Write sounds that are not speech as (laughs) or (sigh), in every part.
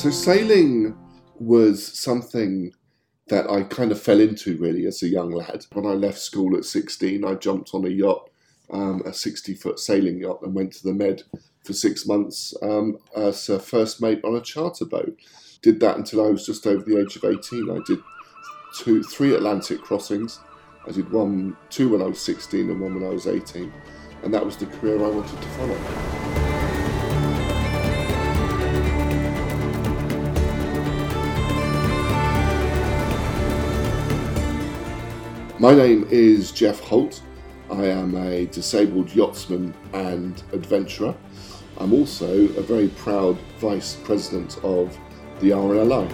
So sailing was something that I kind of fell into really as a young lad. When I left school at 16, I jumped on a yacht, um, a 60 foot sailing yacht, and went to the Med for six months um, as a first mate on a charter boat. Did that until I was just over the age of 18. I did two, three Atlantic crossings. I did one, two when I was 16 and one when I was 18. And that was the career I wanted to follow. My name is Geoff Holt. I am a disabled yachtsman and adventurer. I'm also a very proud vice president of the RNLI.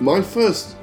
My first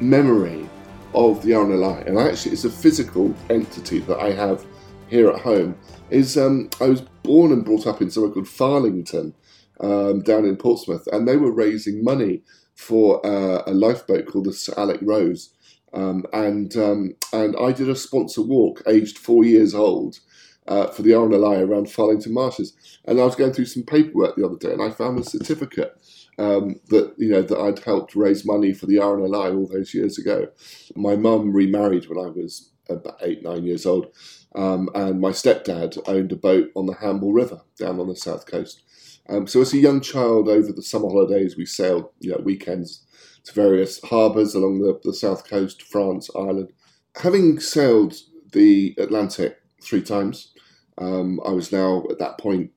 memory of the RNLI, and actually it's a physical entity that I have here at home, is um, I was born and brought up in somewhere called Farlington um, down in Portsmouth, and they were raising money for uh, a lifeboat called the Sir Alec Rose. Um, and um, and I did a sponsor walk, aged four years old, uh, for the RNLI around Farlington Marshes. And I was going through some paperwork the other day, and I found a certificate um, that you know that I'd helped raise money for the RNLI all those years ago. My mum remarried when I was about eight nine years old, um, and my stepdad owned a boat on the Hamble River down on the south coast. Um, so as a young child, over the summer holidays, we sailed you know weekends to various harbours along the, the south coast, France, Ireland. Having sailed the Atlantic three times, um, I was now at that point,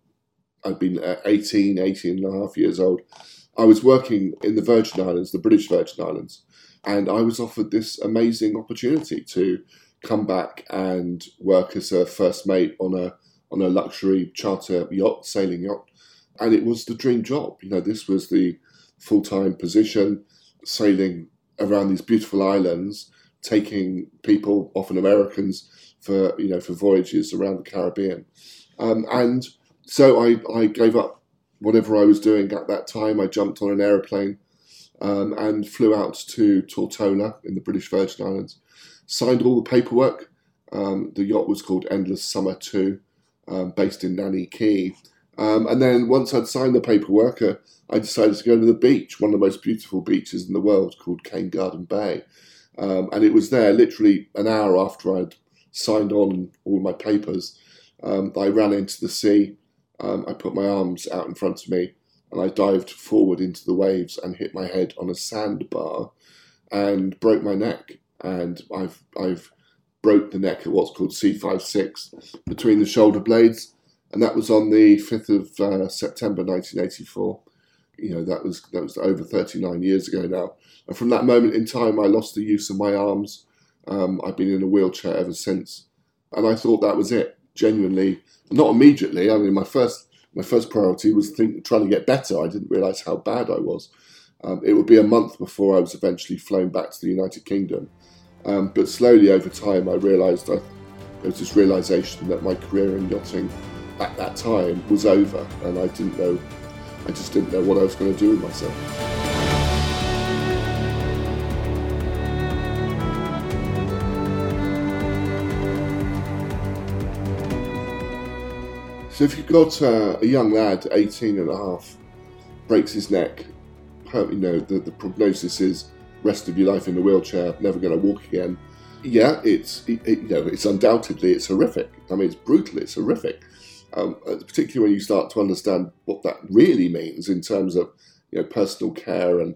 I'd been 18, 18 and a half years old. I was working in the Virgin Islands, the British Virgin Islands, and I was offered this amazing opportunity to come back and work as a first mate on a on a luxury charter yacht, sailing yacht, and it was the dream job. You know, this was the full time position, sailing around these beautiful islands, taking people, often Americans, for you know for voyages around the Caribbean, um, and so I I gave up whatever I was doing at that time. I jumped on an aeroplane um, and flew out to Tortola in the British Virgin Islands, signed all the paperwork. Um, the yacht was called Endless Summer 2, um, based in Nanny Cay. Um, and then once I'd signed the paperwork, uh, I decided to go to the beach, one of the most beautiful beaches in the world called Cane Garden Bay. Um, and it was there literally an hour after I'd signed on all my papers. Um, I ran into the sea. I put my arms out in front of me and I dived forward into the waves and hit my head on a sandbar and broke my neck. And I've I've broke the neck at what's called C56 between the shoulder blades, and that was on the 5th of uh, September 1984. You know that was that was over 39 years ago now. And from that moment in time, I lost the use of my arms. Um, I've been in a wheelchair ever since, and I thought that was it. Genuinely, not immediately. I mean, my first my first priority was think, trying to get better. I didn't realise how bad I was. Um, it would be a month before I was eventually flown back to the United Kingdom. Um, but slowly over time, I realised there was this realisation that my career in yachting at that time was over, and I didn't know, I just didn't know what I was going to do with myself. So if you've got uh, a young lad, 18 and a half, breaks his neck, you know, the, the prognosis is rest of your life in a wheelchair, never going to walk again. Yeah, it's it, you know it's undoubtedly it's horrific. I mean, it's brutal. It's horrific, um, particularly when you start to understand what that really means in terms of you know personal care and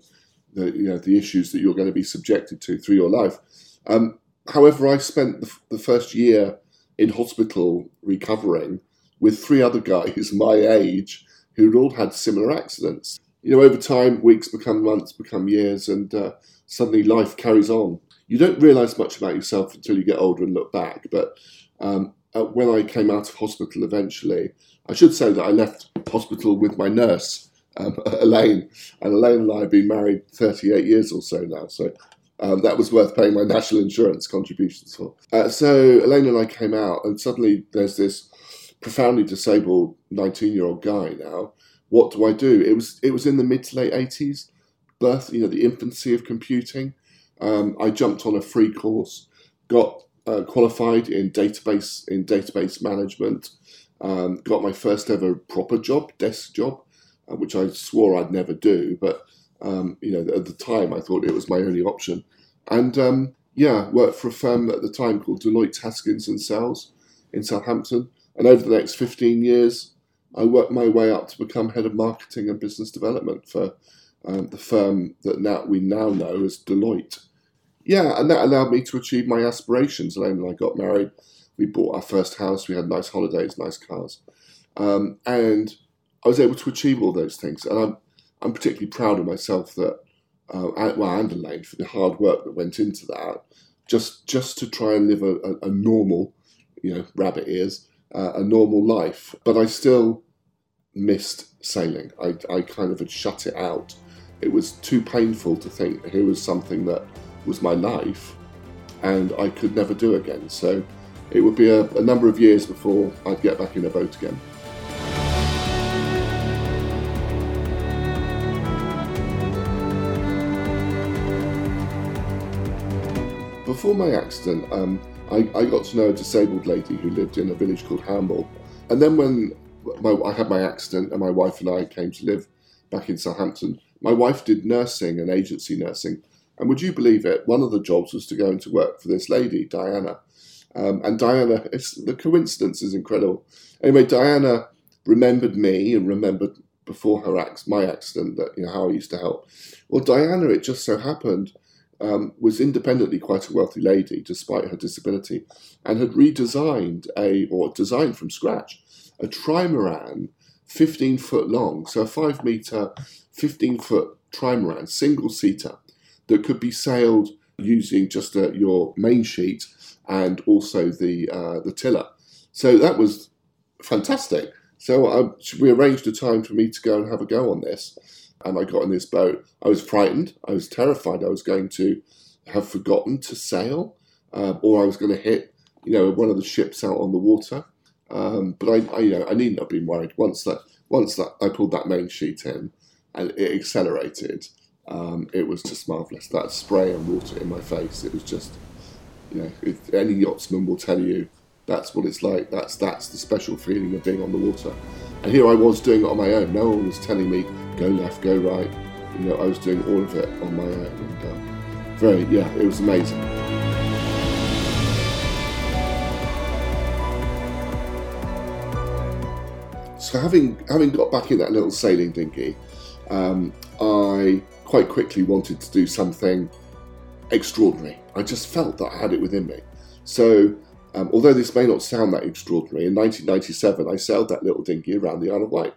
the you know the issues that you're going to be subjected to through your life. Um, however, I spent the, the first year in hospital recovering with three other guys (laughs) my age who'd all had similar accidents. You know, over time, weeks become months, become years, and uh, suddenly life carries on. You don't realise much about yourself until you get older and look back. But um, uh, when I came out of hospital eventually, I should say that I left hospital with my nurse, um, (laughs) Elaine, and Elaine and I have been married 38 years or so now. So um, that was worth paying my national insurance contributions for. Uh, so Elaine and I came out, and suddenly there's this profoundly disabled 19 year old guy now. What do I do? It was it was in the mid to late 80s, birth, you know, the infancy of computing. Um, I jumped on a free course, got uh, qualified in database in database management. Um, got my first ever proper job, desk job, uh, which I swore I'd never do, but um, you know at the time I thought it was my only option. And um, yeah, worked for a firm at the time called Deloitte Haskins and Sells in Southampton. And over the next 15 years, I worked my way up to become head of marketing and business development for um, the firm that now we now know as Deloitte. Yeah, and that allowed me to achieve my aspirations. And then I got married. We bought our first house. We had nice holidays, nice cars, um, and I was able to achieve all those things. And I'm I'm particularly proud of myself that uh, well, and Elaine for the hard work that went into that, just just to try and live a, a, a normal, you know, rabbit ears, uh, a normal life. But I still missed sailing. I, I kind of had shut it out. It was too painful to think here was something that was my life, and I could never do again. So it would be a, a number of years before I'd get back in a boat again. before my accident, um, I, I, got to know a disabled lady who lived in a village called Hamble. And then when my, I had my accident and my wife and I came to live back in Southampton, my wife did nursing and agency nursing. And would you believe it? One of the jobs was to go into work for this lady, Diana. Um, and Diana, the coincidence is incredible. Anyway, Diana remembered me and remembered before her accident, my accident, that you know how I used to help. Well, Diana, it just so happened um, was independently quite a wealthy lady despite her disability and had redesigned a, or designed from scratch, a trimaran 15 foot long, so a 5 metre, 15 foot trimaran, single seater, that could be sailed using just a, uh, your main sheet and also the, uh, the tiller. So that was fantastic. So uh, we arranged a time for me to go and have a go on this and I got in this boat. I was frightened. I was terrified. I was going to have forgotten to sail, uh, or I was going to hit, you know, one of the ships out on the water. Um, but I, I, you know, I needn't have been worried. Once that, once that I pulled that main sheet in, and it accelerated, um, it was just marvelous. That spray and water in my face. It was just, you know, any yachtsman will tell you that's what it's like. That's that's the special feeling of being on the water. And here I was doing it on my own. No one was telling me go left, go right. You know, I was doing all of it on my own. And, uh, very, yeah, it was amazing. So having having got back in that little sailing dinghy, um, I quite quickly wanted to do something extraordinary. I just felt that I had it within me. So um, although this may not sound that extraordinary, in 1997 I sailed that little dinghy around the Isle of Wight.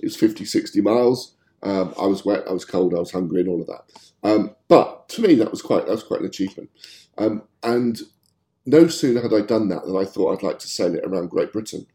It was 50, 60 miles. Um, I was wet, I was cold, I was hungry, and all of that. Um, but to me, that was quite that was quite an achievement. Um, and no sooner had I done that than I thought I'd like to sail it around Great Britain.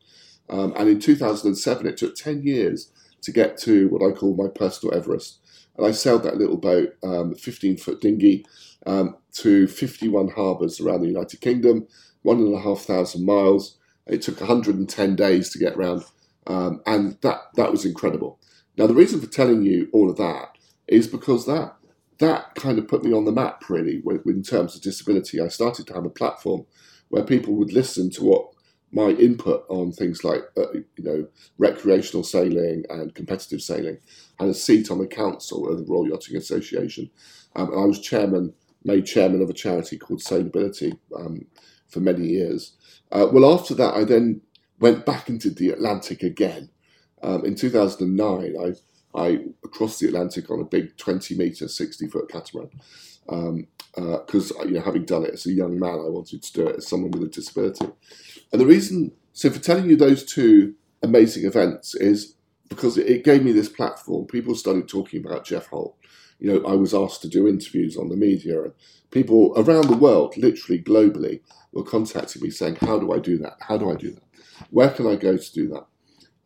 Um, and in 2007, it took 10 years to get to what I call my personal Everest. And I sailed that little boat, 15 um, foot dinghy, um, to 51 harbours around the United Kingdom, one and a half thousand miles. It took 110 days to get around, um, and that that was incredible. Now, the reason for telling you all of that is because that that kind of put me on the map, really, in terms of disability. I started to have a platform where people would listen to what my input on things like, uh, you know, recreational sailing and competitive sailing. and a seat on the council of the Royal Yachting Association, um, and I was chairman, made chairman of a charity called Sailability um, for many years. Uh, well, after that, I then went back into the Atlantic again um, in 2009, I I crossed the Atlantic on a big 20 meter, 60 foot catamaran. Because um, uh, you know, having done it as a young man, I wanted to do it as someone with a disability. And the reason, so for telling you those two amazing events, is because it, gave me this platform. People started talking about Geoff Holt. You know, I was asked to do interviews on the media, and people around the world, literally globally, were contacting me saying, "How do I do that? How do I do that? Where can I go to do that?"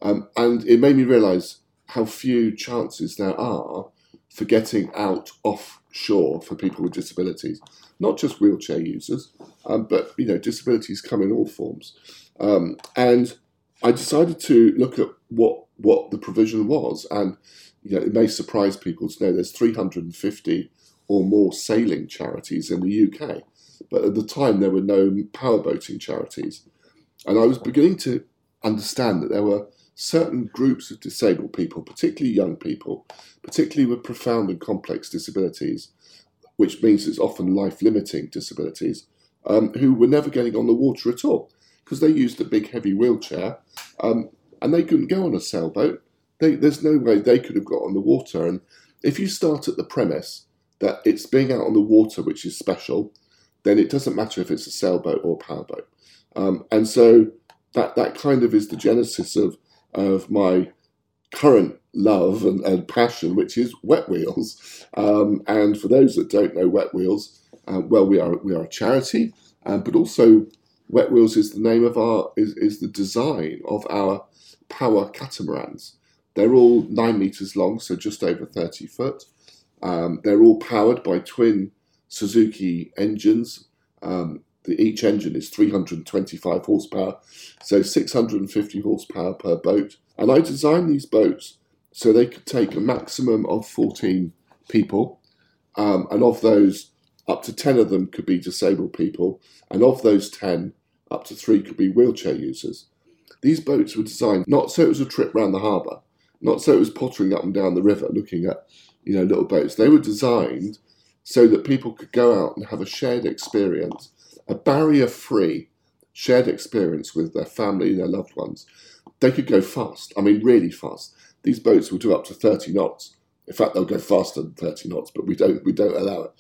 Um, and it made me realise how few chances there are for getting out offshore for people with disabilities, not just wheelchair users, um, but you know disabilities come in all forms. Um, and I decided to look at what what the provision was, and you know it may surprise people to know there's 350 or more sailing charities in the UK. but at the time there were no powerboating charities. And I was beginning to understand that there were certain groups of disabled people, particularly young people, particularly with profound and complex disabilities, which means it's often life limiting disabilities, um, who were never getting on the water at all because they used a big heavy wheelchair um, and they couldn't go on a sailboat. They, there's no way they could have got on the water. And if you start at the premise that it's being out on the water which is special, then it doesn't matter if it's a sailboat or a powerboat. Um, and so that, that kind of is the genesis of of my current love and, and passion, which is wet wheels. Um, and for those that don't know wet wheels, uh, well, we are we are a charity, uh, but also wet wheels is the name of our is, is the design of our power catamarans. They're all nine meters long, so just over thirty foot. Um, they're all powered by twin Suzuki engines. Um, the, each engine is 325 horsepower, so 650 horsepower per boat. And I designed these boats so they could take a maximum of 14 people, um, and of those, up to 10 of them could be disabled people, and of those 10, up to three could be wheelchair users. These boats were designed not so it was a trip round the harbour, not so it was pottering up and down the river looking at you know little boats. They were designed so that people could go out and have a shared experience a barrier free shared experience with their family, their loved ones. They could go fast, I mean, really fast. These boats will do up to 30 knots. In fact, they'll go faster than 30 knots, but we don't, we don't allow it.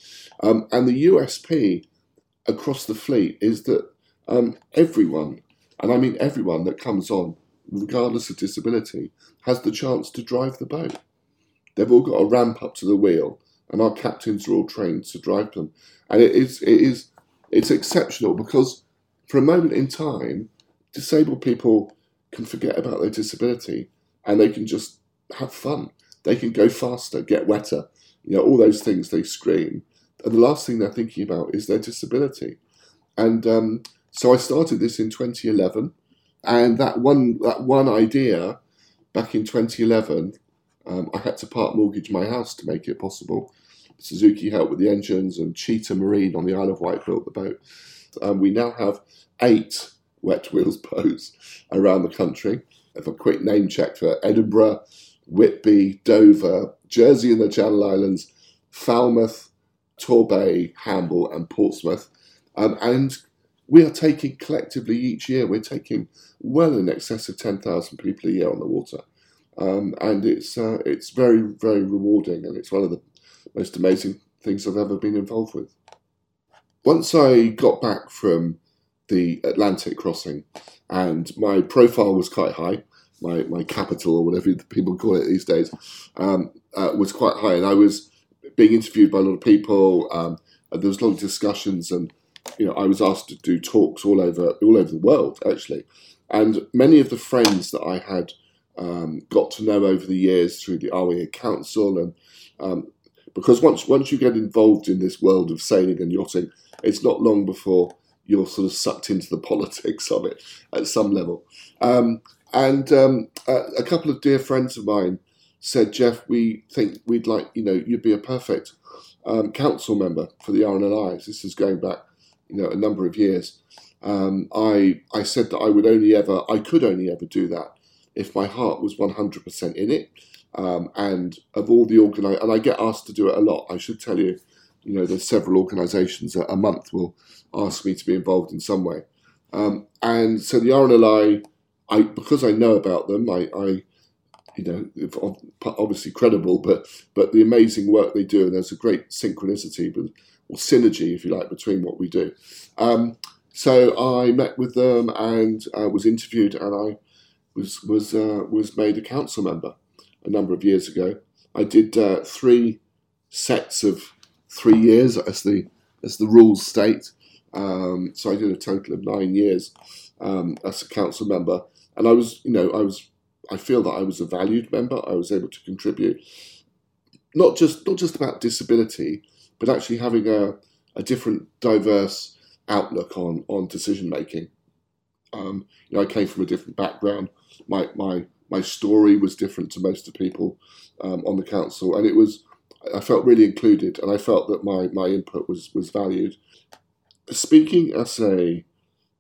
Um, and the USP across the fleet is that um, everyone, and I mean everyone that comes on, regardless of disability, has the chance to drive the boat. They've all got a ramp up to the wheel, and our captains are all trained to drive them. And it is, it is it's exceptional because for a moment in time, disabled people can forget about their disability and they can just have fun. They can go faster, get wetter, you know, all those things they scream. And the last thing they're thinking about is their disability. And um, so I started this in 2011, and that one that one idea back in 2011, um, I had to part mortgage my house to make it possible. Suzuki helped with the engines, and Cheetah Marine on the Isle of Wight built the boat. Um, we now have eight wet wheels (laughs) boats around the country. If a quick name check for Edinburgh, Whitby, Dover, Jersey and the Channel Islands, Falmouth, Torbay, Hamble, and Portsmouth. Um, and we are taking collectively each year, we're taking well in excess of 10,000 people a year on the water. Um, and it's uh, it's very, very rewarding, and it's one of the most amazing things I've ever been involved with. Once I got back from the Atlantic crossing, and my profile was quite high, my, my capital or whatever people call it these days um, uh, was quite high, and I was being interviewed by a lot of people. Um, there was a lot of discussions, and you know I was asked to do talks all over all over the world actually, and many of the friends that I had um, got to know over the years through the RYA Council and um, because once once you get involved in this world of sailing and yachting, it's not long before you're sort of sucked into the (laughs) politics of it at some level. Um, and um, a, a, couple of dear friends of mine said, Geoff, we think we'd like, you know, you'd be a perfect um, council member for the RNLI. This is going back, you know, a number of years. Um, I I said that I would only ever, I could only ever do that if my heart was 100% in it um, and of all the organize, and I get asked to do it a lot. I should tell you, you know, there's several organisations that a month will ask me to be involved in some way. Um, and so the RNLI, I because I know about them, I, I you know, obviously credible, but but the amazing work they do, and there's a great synchronicity, or synergy, if you like, between what we do. Um, so I met with them and uh, was interviewed, and I was was uh, was made a council member a number of years ago. I did uh, three sets of three years as the as the rules state. Um, so I did a total of nine years um, as a council member, and I was, you know, I was, I feel that I was a valued member. I was able to contribute, not just not just about disability, but actually having a, a different, diverse outlook on on decision making. Um, you know, I came from a different background. My my my story was different to most of the people um, on the council, and it was I felt really included, and I felt that my my input was was valued. speaking as a,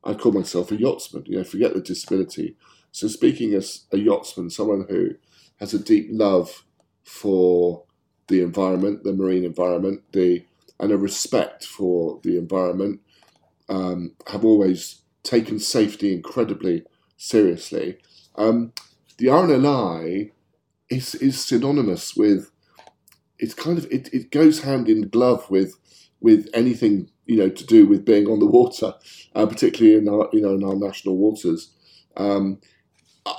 I call myself a yachtsman. You know, forget the disability. So speaking as a yachtsman, someone who has a deep love for the environment, the marine environment, the and a respect for the environment, um, have always taken safety incredibly seriously. Um, the RNLI is is synonymous with. It's kind of it, it goes hand in glove with with anything you know to do with being on the water, uh, particularly in our you know in our national waters. Um,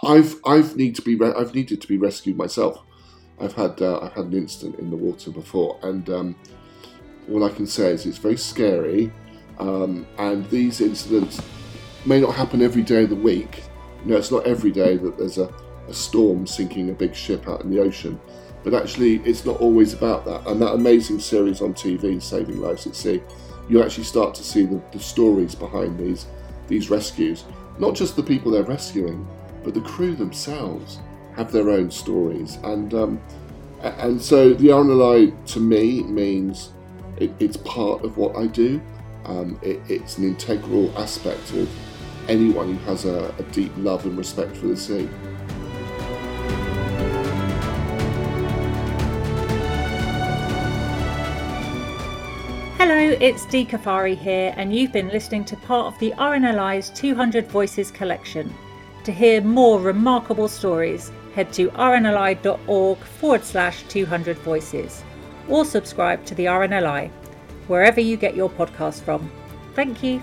I've I've need to be re- I've needed to be rescued myself. I've had uh, I've had an incident in the water before, and um, all I can say is it's very scary. Um, and these incidents may not happen every day of the week. You know, it's not every day that there's a, a storm sinking a big ship out in the ocean. But actually, it's not always about that. And that amazing series on TV, Saving Lives at Sea, you actually start to see the, the stories behind these these rescues. Not just the people they're rescuing, but the crew themselves have their own stories. And um, and so the RNLI to me means it, it's part of what I do. Um, it, it's an integral aspect of anyone who has a, a deep love and respect for the sea. It's Dee Caffari here, and you've been listening to part of the RNLI's 200 Voices collection. To hear more remarkable stories, head to rnli.org forward slash 200 voices or subscribe to the RNLI, wherever you get your podcast from. Thank you.